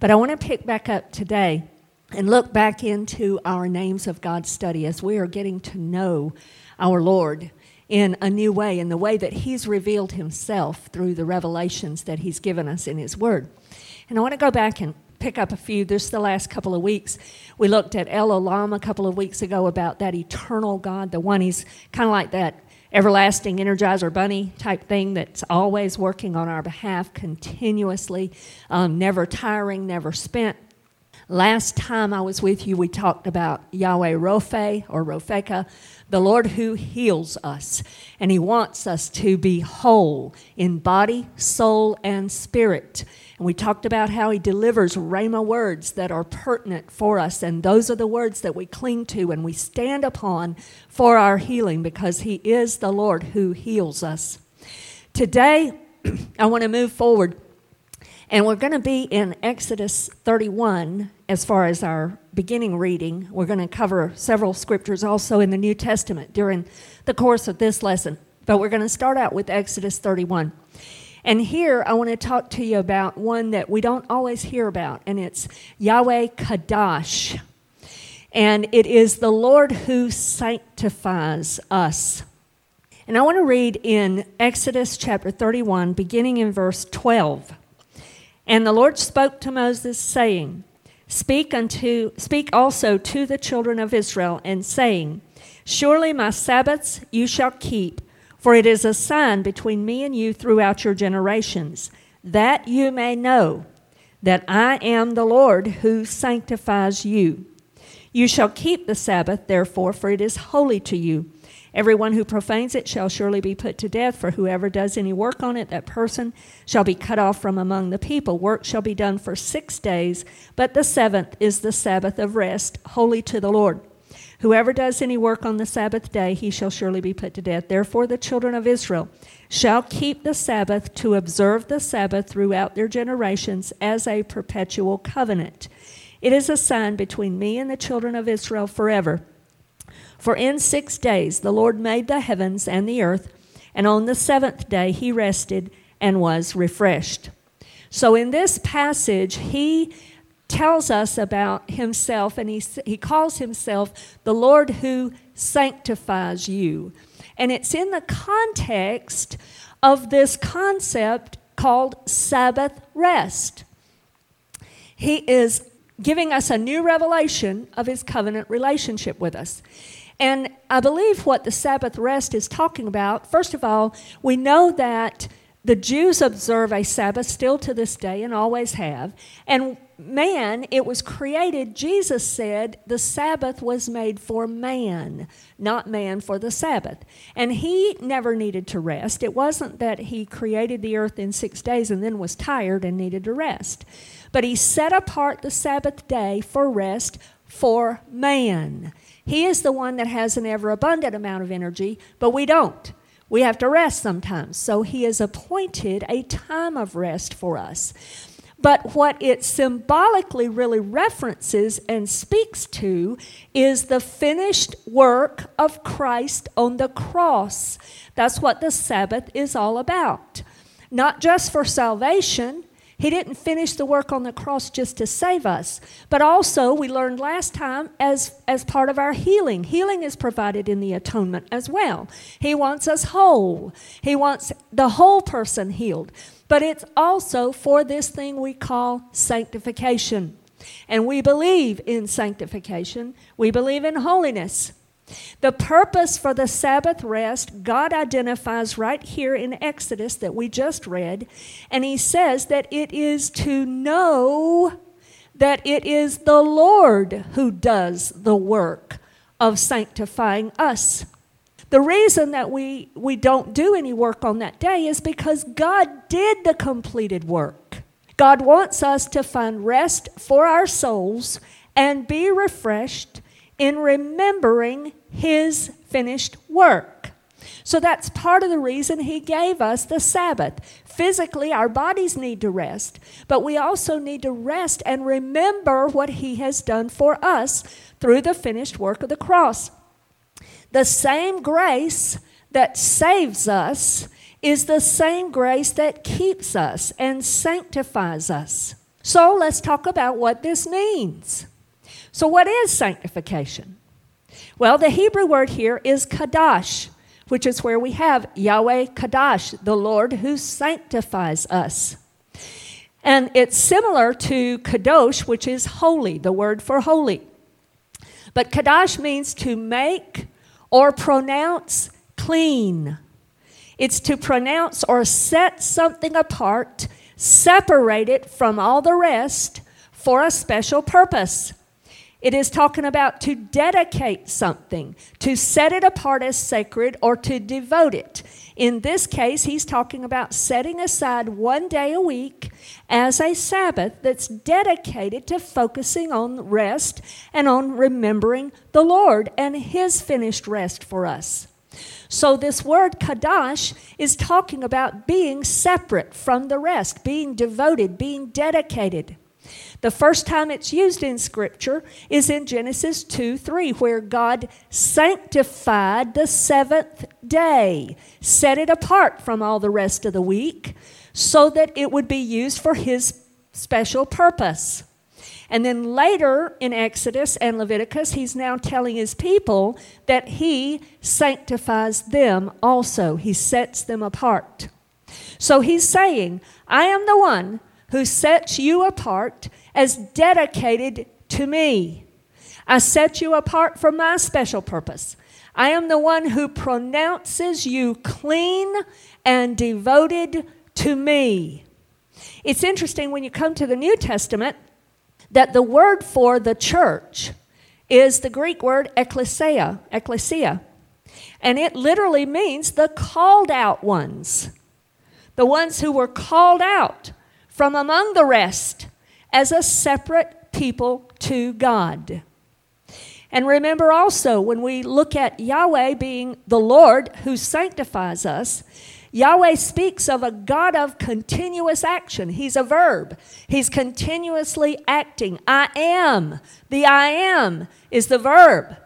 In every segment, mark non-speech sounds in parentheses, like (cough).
But I want to pick back up today and look back into our names of God study as we are getting to know our Lord in a new way, in the way that He's revealed Himself through the revelations that He's given us in His Word. And I want to go back and pick up a few. This the last couple of weeks. We looked at El Olam a couple of weeks ago about that eternal God, the one He's kind of like that everlasting energizer bunny type thing that's always working on our behalf continuously, um, never tiring, never spent. Last time I was with you, we talked about Yahweh Rophe or Ropheka, the Lord who heals us. And He wants us to be whole in body, soul, and spirit. And we talked about how He delivers Rhema words that are pertinent for us. And those are the words that we cling to and we stand upon for our healing because He is the Lord who heals us. Today, (clears throat) I want to move forward and we're going to be in Exodus 31 as far as our beginning reading. We're going to cover several scriptures also in the New Testament during the course of this lesson. But we're going to start out with Exodus 31. And here I want to talk to you about one that we don't always hear about, and it's Yahweh Kadash. And it is the Lord who sanctifies us. And I want to read in Exodus chapter 31, beginning in verse 12. And the Lord spoke to Moses, saying, Speak unto speak also to the children of Israel, and saying, Surely my Sabbaths you shall keep, for it is a sign between me and you throughout your generations, that you may know that I am the Lord who sanctifies you. You shall keep the Sabbath, therefore, for it is holy to you. Everyone who profanes it shall surely be put to death, for whoever does any work on it, that person shall be cut off from among the people. Work shall be done for six days, but the seventh is the Sabbath of rest, holy to the Lord. Whoever does any work on the Sabbath day, he shall surely be put to death. Therefore, the children of Israel shall keep the Sabbath to observe the Sabbath throughout their generations as a perpetual covenant. It is a sign between me and the children of Israel forever. For in six days the Lord made the heavens and the earth, and on the seventh day he rested and was refreshed. So in this passage, he tells us about himself, and he, he calls himself the Lord who sanctifies you. And it's in the context of this concept called Sabbath rest. He is giving us a new revelation of his covenant relationship with us. And I believe what the Sabbath rest is talking about, first of all, we know that the Jews observe a Sabbath still to this day and always have. And man, it was created, Jesus said, the Sabbath was made for man, not man for the Sabbath. And he never needed to rest. It wasn't that he created the earth in six days and then was tired and needed to rest. But he set apart the Sabbath day for rest for man. He is the one that has an ever abundant amount of energy, but we don't. We have to rest sometimes. So He has appointed a time of rest for us. But what it symbolically really references and speaks to is the finished work of Christ on the cross. That's what the Sabbath is all about. Not just for salvation, he didn't finish the work on the cross just to save us, but also, we learned last time, as, as part of our healing. Healing is provided in the atonement as well. He wants us whole, He wants the whole person healed. But it's also for this thing we call sanctification. And we believe in sanctification, we believe in holiness. The purpose for the Sabbath rest, God identifies right here in Exodus that we just read, and He says that it is to know that it is the Lord who does the work of sanctifying us. The reason that we, we don't do any work on that day is because God did the completed work. God wants us to find rest for our souls and be refreshed in remembering his finished work. So that's part of the reason he gave us the Sabbath. Physically, our bodies need to rest, but we also need to rest and remember what he has done for us through the finished work of the cross. The same grace that saves us is the same grace that keeps us and sanctifies us. So let's talk about what this means. So, what is sanctification? Well, the Hebrew word here is kadash, which is where we have Yahweh Kadash, the Lord who sanctifies us. And it's similar to kadosh, which is holy, the word for holy. But kadash means to make or pronounce clean. It's to pronounce or set something apart, separate it from all the rest for a special purpose. It is talking about to dedicate something, to set it apart as sacred, or to devote it. In this case, he's talking about setting aside one day a week as a Sabbath that's dedicated to focusing on rest and on remembering the Lord and his finished rest for us. So, this word kadash is talking about being separate from the rest, being devoted, being dedicated. The first time it's used in Scripture is in Genesis 2 3, where God sanctified the seventh day, set it apart from all the rest of the week, so that it would be used for His special purpose. And then later in Exodus and Leviticus, he's now telling his people that he sanctifies them also. He sets them apart. So he's saying, I am the one who sets you apart as dedicated to me. I set you apart for my special purpose. I am the one who pronounces you clean and devoted to me. It's interesting when you come to the New Testament that the word for the church is the Greek word ecclesia, ecclesia. And it literally means the called out ones, the ones who were called out from among the rest as a separate people to God. And remember also, when we look at Yahweh being the Lord who sanctifies us, Yahweh speaks of a God of continuous action. He's a verb. He's continuously acting. I am. The I am is the verb.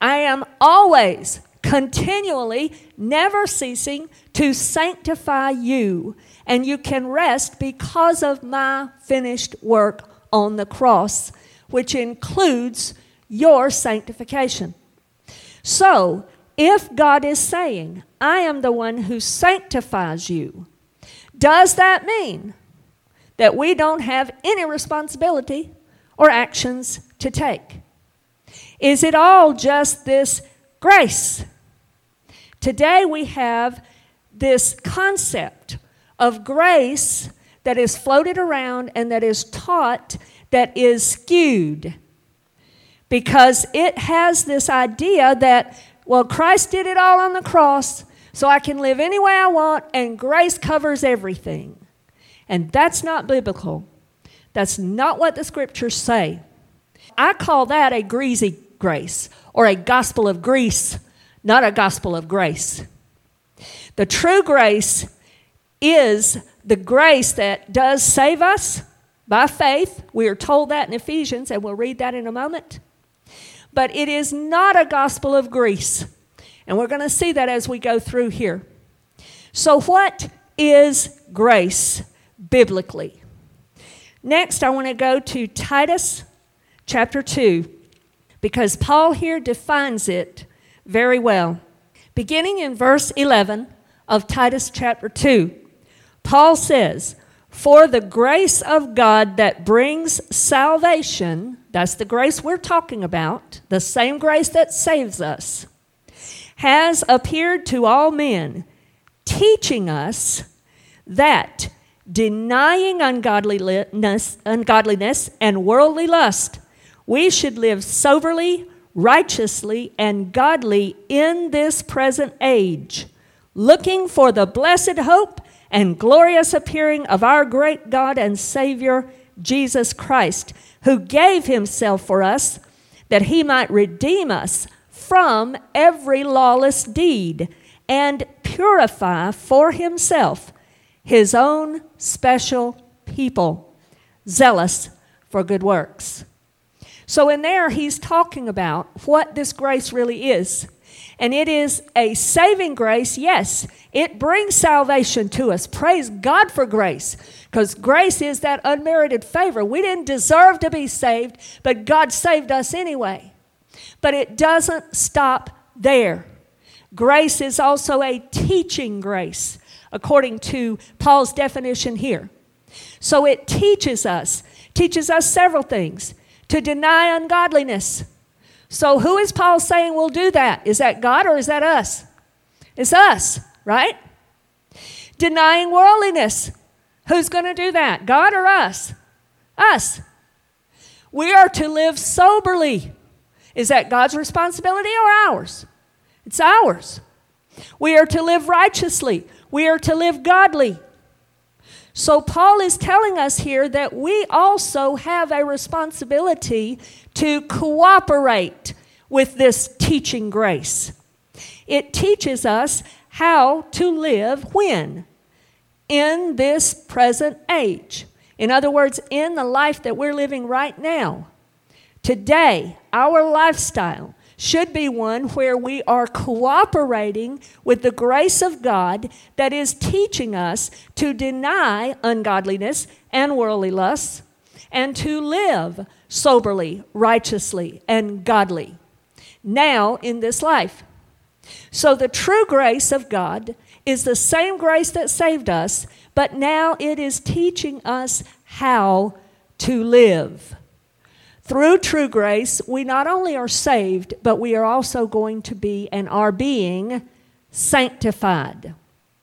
I am always, continually, never ceasing to sanctify you and you can rest because of my finished work on the cross, which includes your sanctification. So, if God is saying, I am the one who sanctifies you, does that mean that we don't have any responsibility or actions to take? Is it all just this grace? Today we have this concept of grace that is floated around and that is taught that is skewed because it has this idea that, well, Christ did it all on the cross, so I can live any way I want, and grace covers everything. And that's not biblical. That's not what the scriptures say. I call that a greasy grace or a gospel of grease, not a gospel of grace. The true grace is the grace that does save us by faith. We are told that in Ephesians, and we'll read that in a moment. But it is not a gospel of grace. And we're going to see that as we go through here. So, what is grace biblically? Next, I want to go to Titus chapter 2, because Paul here defines it very well. Beginning in verse 11 of Titus chapter 2. Paul says, For the grace of God that brings salvation, that's the grace we're talking about, the same grace that saves us, has appeared to all men, teaching us that denying ungodliness, ungodliness and worldly lust, we should live soberly, righteously, and godly in this present age, looking for the blessed hope and glorious appearing of our great God and Savior, Jesus Christ, who gave himself for us that he might redeem us from every lawless deed and purify for himself his own special people, zealous for good works. So, in there, he's talking about what this grace really is. And it is a saving grace, yes. It brings salvation to us. Praise God for grace, because grace is that unmerited favor. We didn't deserve to be saved, but God saved us anyway. But it doesn't stop there. Grace is also a teaching grace, according to Paul's definition here. So it teaches us, teaches us several things to deny ungodliness. So who is Paul saying will do that? Is that God or is that us? It's us, right? Denying worldliness. Who's going to do that? God or us? Us. We are to live soberly. Is that God's responsibility or ours? It's ours. We are to live righteously. We are to live godly. So, Paul is telling us here that we also have a responsibility to cooperate with this teaching grace. It teaches us how to live when? In this present age. In other words, in the life that we're living right now. Today, our lifestyle should be one where we are cooperating with the grace of God that is teaching us to deny ungodliness and worldly lusts and to live soberly, righteously, and godly now in this life. So the true grace of God is the same grace that saved us, but now it is teaching us how to live. Through true grace, we not only are saved, but we are also going to be and are being sanctified.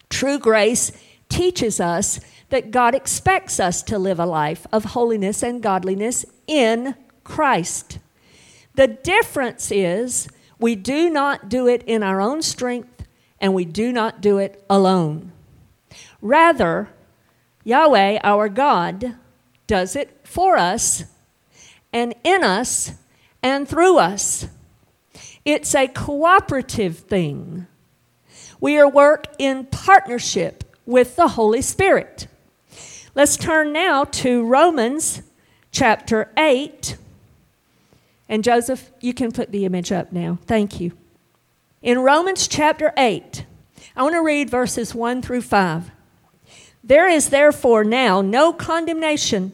True grace teaches us that God expects us to live a life of holiness and godliness in Christ. The difference is we do not do it in our own strength and we do not do it alone. Rather, Yahweh, our God, does it for us and in us and through us. It's a cooperative thing. We are work in partnership with the Holy Spirit. Let's turn now to Romans chapter 8. And Joseph, you can put the image up now. Thank you. In Romans chapter 8, I want to read verses 1 through 5. There is therefore now no condemnation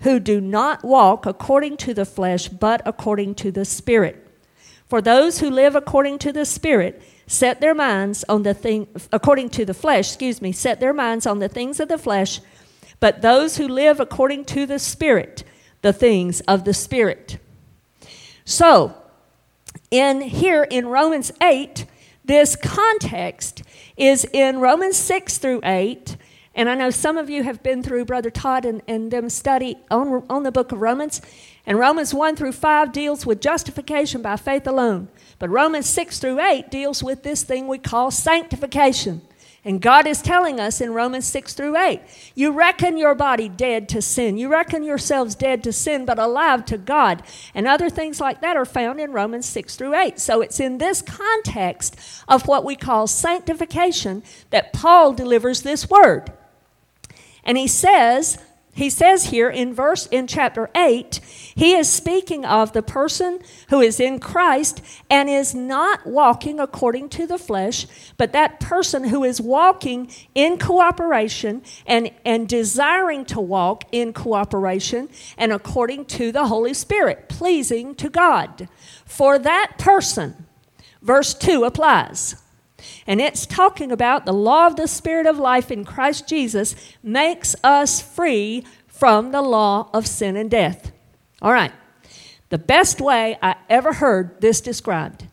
who do not walk according to the flesh, but according to the Spirit. For those who live according to the Spirit set their minds on the thing according to the flesh, excuse me, set their minds on the things of the flesh, but those who live according to the Spirit, the things of the Spirit. So, in here in Romans 8, this context is in Romans 6 through 8 and I know some of you have been through Brother Todd and, and them study on, on the book of Romans. And Romans 1 through 5 deals with justification by faith alone. But Romans 6 through 8 deals with this thing we call sanctification. And God is telling us in Romans 6 through 8 you reckon your body dead to sin. You reckon yourselves dead to sin, but alive to God. And other things like that are found in Romans 6 through 8. So it's in this context of what we call sanctification that Paul delivers this word. And he says, he says here in verse in chapter 8 he is speaking of the person who is in christ and is not walking according to the flesh but that person who is walking in cooperation and, and desiring to walk in cooperation and according to the holy spirit pleasing to god. For that person verse 2 applies and it's talking about the law of the Spirit of life in Christ Jesus makes us free from the law of sin and death. All right. The best way I ever heard this described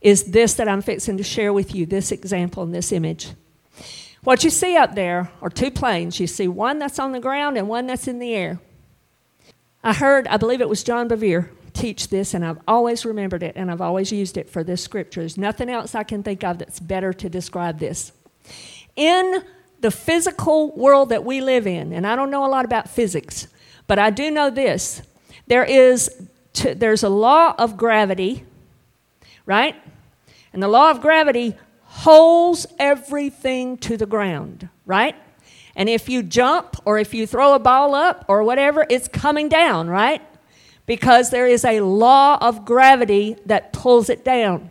is this that I'm fixing to share with you this example and this image. What you see up there are two planes. You see one that's on the ground and one that's in the air. I heard, I believe it was John Bevere teach this, and I've always remembered it, and I've always used it for this scripture. There's nothing else I can think of that's better to describe this. In the physical world that we live in, and I don't know a lot about physics, but I do know this there is there's a law of gravity, right? And the law of gravity holds everything to the ground, right? And if you jump or if you throw a ball up or whatever, it's coming down, right? Because there is a law of gravity that pulls it down.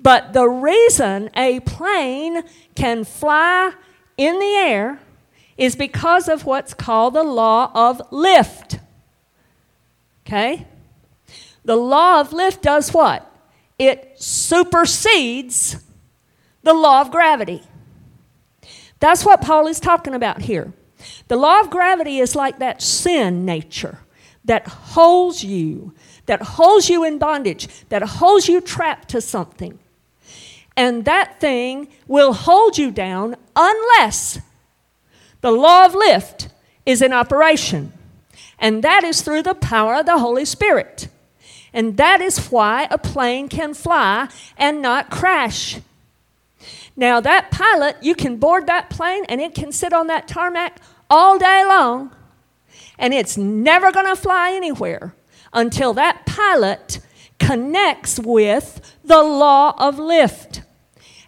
But the reason a plane can fly in the air is because of what's called the law of lift. Okay? The law of lift does what? It supersedes the law of gravity. That's what Paul is talking about here. The law of gravity is like that sin nature that holds you, that holds you in bondage, that holds you trapped to something. And that thing will hold you down unless the law of lift is in operation. And that is through the power of the Holy Spirit. And that is why a plane can fly and not crash. Now, that pilot, you can board that plane and it can sit on that tarmac all day long, and it's never going to fly anywhere until that pilot connects with the law of lift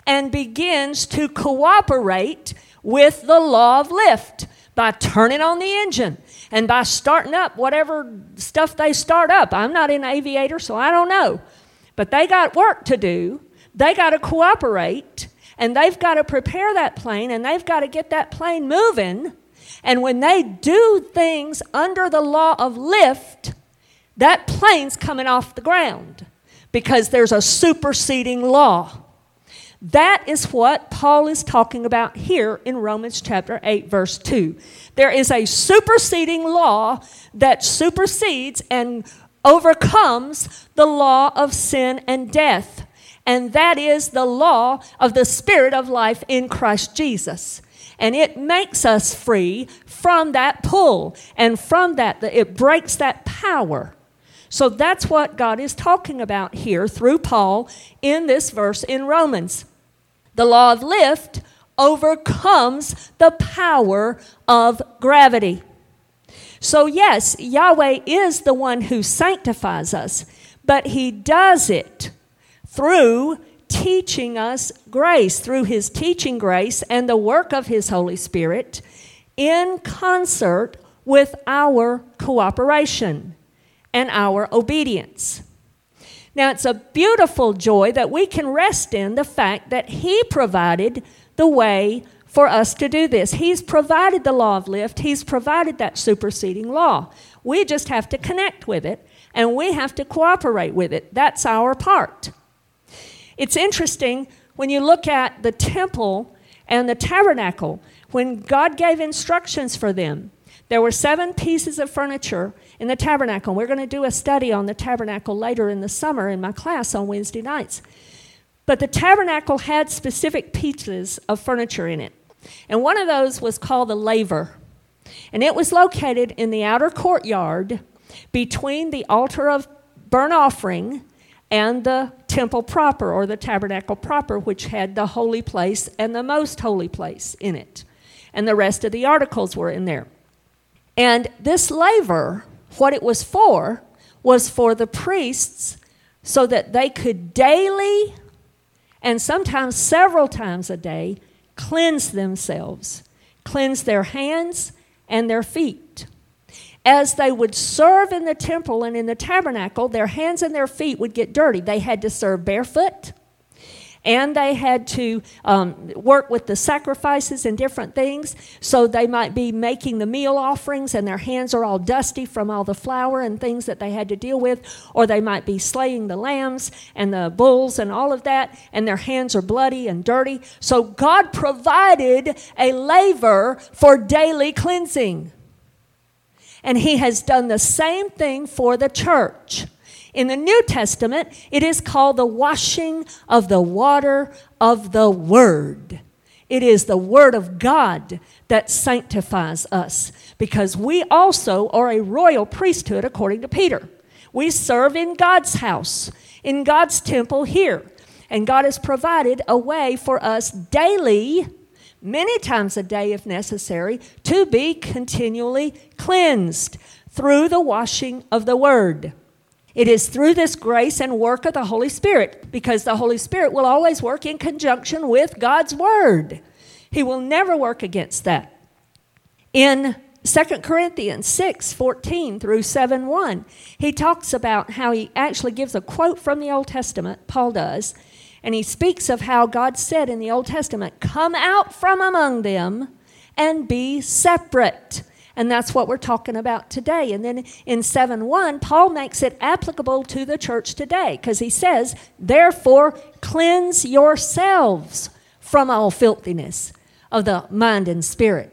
and begins to cooperate with the law of lift by turning on the engine and by starting up whatever stuff they start up. I'm not an aviator, so I don't know. But they got work to do. They got to cooperate and they've got to prepare that plane and they've got to get that plane moving. And when they do things under the law of lift, that plane's coming off the ground because there's a superseding law. That is what Paul is talking about here in Romans chapter 8, verse 2. There is a superseding law that supersedes and overcomes the law of sin and death and that is the law of the Spirit of life in Christ Jesus. And it makes us free from that pull and from that, it breaks that power. So that's what God is talking about here through Paul in this verse in Romans. The law of lift overcomes the power of gravity. So, yes, Yahweh is the one who sanctifies us, but He does it through teaching us grace, through his teaching grace and the work of his Holy Spirit in concert with our cooperation and our obedience. Now, it's a beautiful joy that we can rest in the fact that He provided the way for us to do this. He's provided the law of lift, He's provided that superseding law. We just have to connect with it and we have to cooperate with it. That's our part. It's interesting when you look at the temple and the tabernacle, when God gave instructions for them, there were seven pieces of furniture in the tabernacle. We're going to do a study on the tabernacle later in the summer in my class on Wednesday nights. But the tabernacle had specific pieces of furniture in it. And one of those was called the laver. And it was located in the outer courtyard between the altar of burnt offering and the temple proper or the tabernacle proper, which had the holy place and the most holy place in it. And the rest of the articles were in there. And this laver, what it was for, was for the priests so that they could daily and sometimes several times a day cleanse themselves, cleanse their hands and their feet as they would serve in the temple and in the tabernacle, their hands and their feet would get dirty. They had to serve barefoot, and they had to um, work with the sacrifices and different things. So they might be making the meal offerings, and their hands are all dusty from all the flour and things that they had to deal with. Or they might be slaying the lambs and the bulls and all of that, and their hands are bloody and dirty. So God provided a laver for daily cleansing. And he has done the same thing for the church. In the New Testament, it is called the washing of the water of the Word. It is the Word of God that sanctifies us because we also are a royal priesthood according to Peter. We serve in God's house, in God's temple here. And God has provided a way for us daily, many times a day if necessary, to be continually cleansed through the washing of the Word. It is through this grace and work of the Holy Spirit, because the Holy Spirit will always work in conjunction with God's Word. He will never work against that. In 2 Corinthians 6 14 through 7 1, he talks about how he actually gives a quote from the Old Testament, Paul does, and he speaks of how God said in the Old Testament, Come out from among them and be separate. And that's what we're talking about today. And then in 7 1, Paul makes it applicable to the church today because he says, Therefore, cleanse yourselves from all filthiness of the mind and spirit.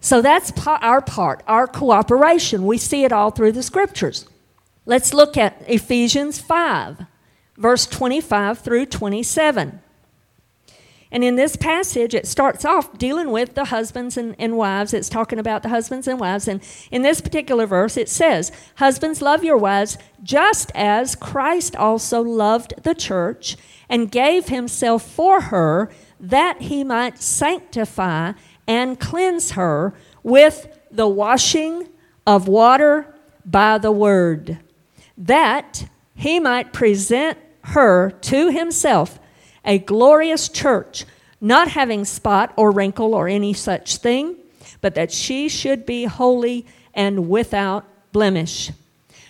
So that's our part, our cooperation. We see it all through the scriptures. Let's look at Ephesians 5, verse 25 through 27. And in this passage, it starts off dealing with the husbands and, and, wives. It's talking about the husbands and wives. And in this particular verse, it says, Husbands, love your wives just as Christ also loved the church and gave himself for her that he might sanctify and cleanse her with the washing of water by the word, that he might present her to himself a glorious church, not having spot or wrinkle or any such thing, but that she should be holy and without blemish.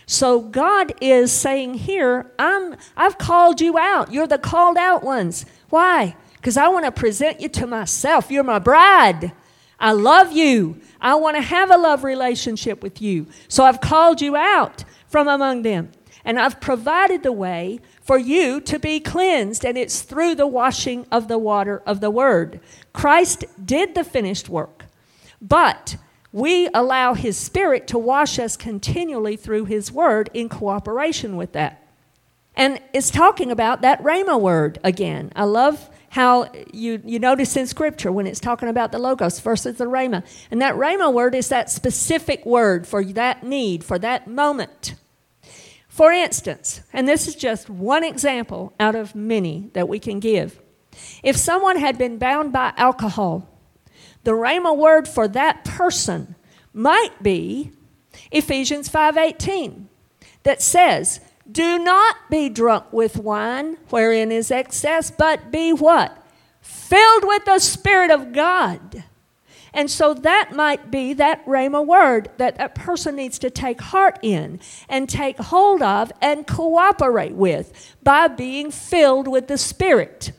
So God is saying here, I'm, I've called you out. You're the called out ones. Why? because I want to present you to myself. You're my bride. I love you. I want to have a love relationship with you. So I've called you out from among them. And I've provided the way for you to be cleansed, and it's through the washing of the water of the Word. Christ did the finished work, but we allow His Spirit to wash us continually through His Word in cooperation with that. And it's talking about that Rhema word again. I love how you, you notice in Scripture when it's talking about the Logos versus the Rhema. And that Rhema word is that specific word for that need, for that moment. For instance, and this is just one example out of many that we can give. If someone had been bound by alcohol, the Rhema word for that person might be Ephesians 5:18 that says, do not be drunk with wine, wherein is excess, but be what? Filled with the Spirit of God. And so that might be that Rhema word that that person needs to take heart in and take hold of and cooperate with by being filled with the Spirit.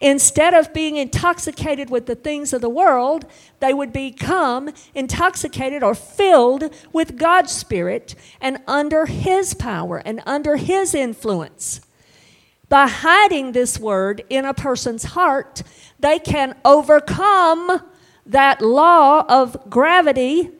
Instead of being intoxicated with the things of the world, they would become intoxicated or filled with God's Spirit and under His power and under His influence. By hiding this word in a person's heart, they can overcome that law of gravity,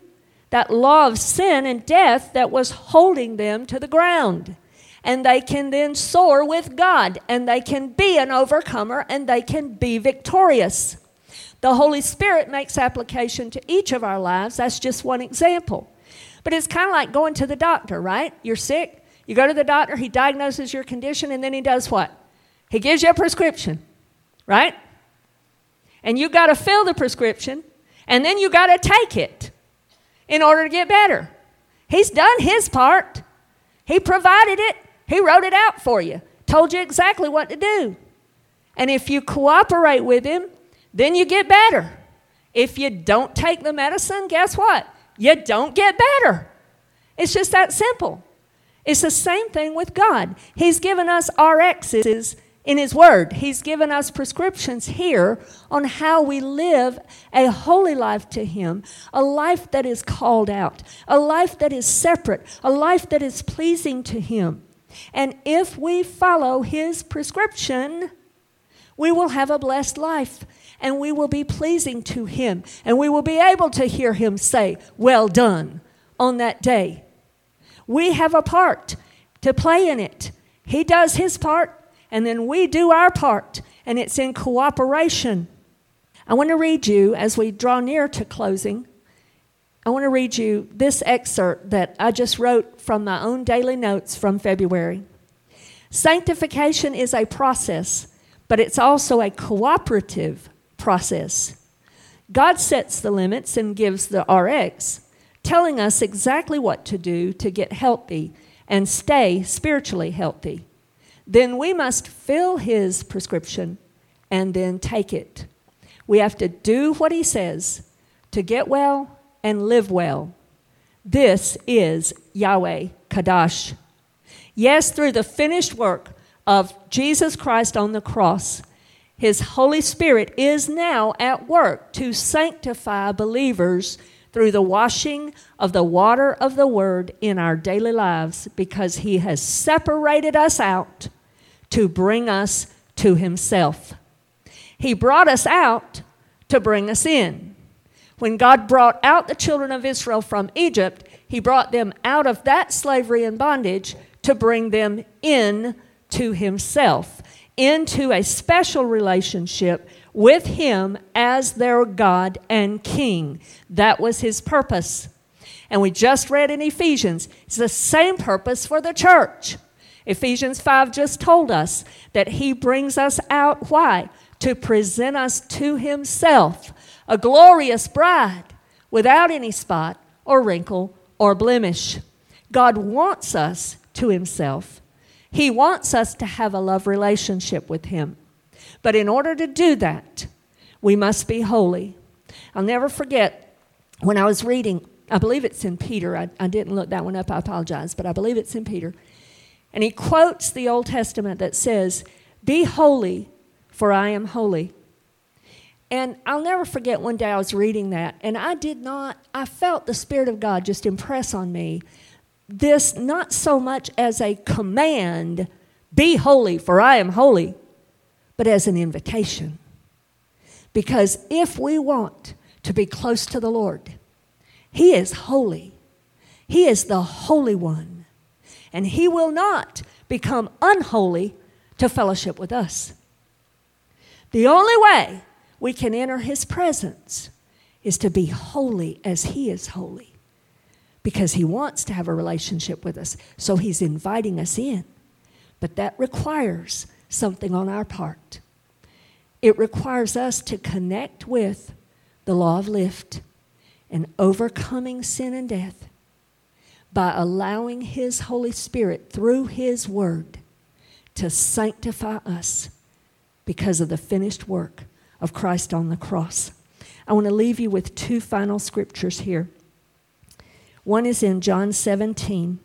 that law of sin and death that was holding them to the ground and they can then soar with God and they can be an overcomer and they can be victorious. The Holy Spirit makes application to each of our lives. That's just one example. But it's kind of like going to the doctor, right? You're sick, you go to the doctor, he diagnoses your condition, and then he does what? He gives you a prescription, right? And you got to fill the prescription, and then you got to take it in order to get better. He's done his part. He provided it. He wrote it out for you, told you exactly what to do. And if you cooperate with Him, then you get better. If you don't take the medicine, guess what? You don't get better. It's just that simple. It's the same thing with God. He's given us RXs in His Word. He's given us prescriptions here on how we live a holy life to Him, a life that is called out, a life that is separate, a life that is pleasing to Him. And if we follow his prescription, we will have a blessed life and we will be pleasing to him and we will be able to hear him say, Well done, on that day. We have a part to play in it. He does his part and then we do our part, and it's in cooperation. I want to read you as we draw near to closing I want to read you this excerpt that I just wrote from my own daily notes from February. Sanctification is a process, but it's also a cooperative process. God sets the limits and gives the RX, telling us exactly what to do to get healthy and stay spiritually healthy. Then we must fill His prescription and then take it. We have to do what He says to get well and live well. This is Yahweh Kadash. Yes, through the finished work of Jesus Christ on the cross, His Holy Spirit is now at work to sanctify believers through the washing of the water of the Word in our daily lives because He has separated us out to bring us to Himself. He brought us out to bring us in. When God brought out the children of Israel from Egypt, He brought them out of that slavery and bondage to bring them in to Himself, into a special relationship with Him as their God and King. That was His purpose. And we just read in Ephesians, it's the same purpose for the church. Ephesians 5 just told us that He brings us out. Why? To present us to Himself a glorious bride without any spot or wrinkle or blemish. God wants us to Himself. He wants us to have a love relationship with Him. But in order to do that, we must be holy. I'll never forget when I was reading, I believe it's in Peter. I, I didn't look that one up, I apologize, but I believe it's in Peter. And he quotes the Old Testament that says, Be holy, for I am holy. And I'll never forget one day I was reading that, and I did not, I felt the Spirit of God just impress on me this not so much as a command, be holy, for I am holy, but as an invitation. Because if we want to be close to the Lord, He is holy, He is the Holy One, and He will not become unholy to fellowship with us. The only way we can enter his presence is to be holy as he is holy because he wants to have a relationship with us. So he's inviting us in. But that requires something on our part. It requires us to connect with the law of lift and overcoming sin and death by allowing His Holy Spirit through His Word to sanctify us because of the finished work of Christ on the cross. I want to leave you with two final scriptures here. One is in John 17,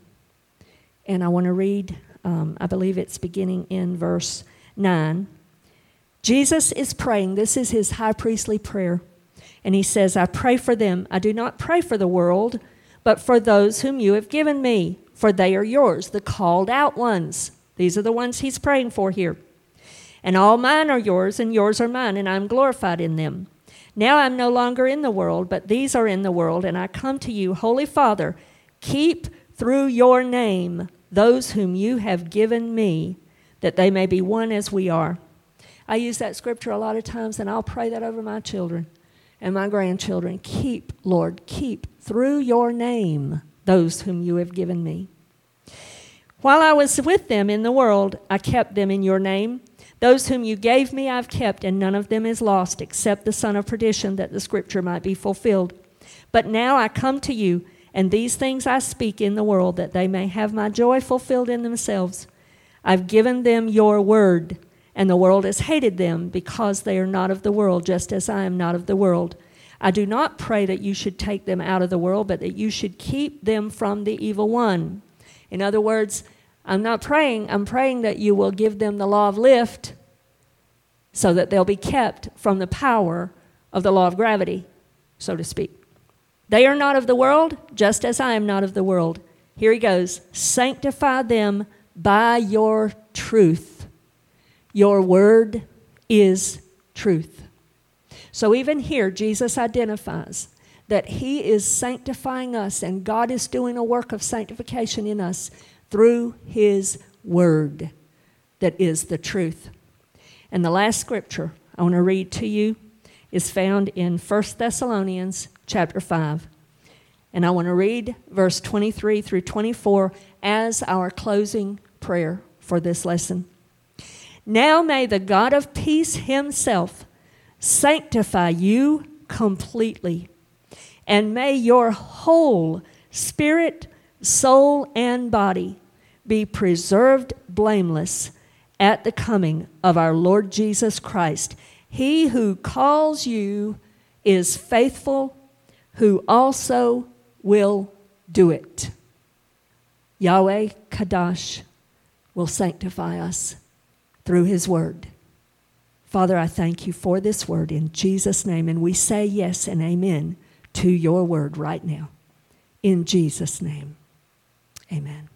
and I want to read, um, I believe it's beginning in verse 9. Jesus is praying. This is his high priestly prayer. And he says, I pray for them. I do not pray for the world, but for those whom you have given me, for they are yours, the called out ones. These are the ones he's praying for here. And all mine are yours, and yours are mine, and I am glorified in them. Now I'm no longer in the world, but these are in the world, and I come to you, Holy Father, keep through your name those whom you have given me, that they may be one as we are. I use that scripture a lot of times, and I'll pray that over my children and my grandchildren. Keep, Lord, keep through your name those whom you have given me. While I was with them in the world, I kept them in your name. Those whom you gave me I've kept, and none of them is lost, except the son of perdition, that the scripture might be fulfilled. But now I come to you, and these things I speak in the world, that they may have my joy fulfilled in themselves. I've given them your word, and the world has hated them, because they are not of the world, just as I am not of the world. I do not pray that you should take them out of the world, but that you should keep them from the evil one. In other words, I'm not praying, I'm praying that you will give them the law of lift so that they'll be kept from the power of the law of gravity, so to speak. They are not of the world, just as I am not of the world. Here he goes Sanctify them by your truth. Your word is truth. So even here, Jesus identifies that he is sanctifying us and God is doing a work of sanctification in us through his word that is the truth. And the last scripture I want to read to you is found in 1 Thessalonians chapter 5. And I want to read verse 23 through 24 as our closing prayer for this lesson. Now may the God of peace himself sanctify you completely, and may your whole spirit, soul, and body be preserved blameless at the coming of our Lord Jesus Christ. He who calls you is faithful, who also will do it. Yahweh Kadash will sanctify us through his word. Father, I thank you for this word in Jesus' name, and we say yes and amen to your word right now. In Jesus' name, amen.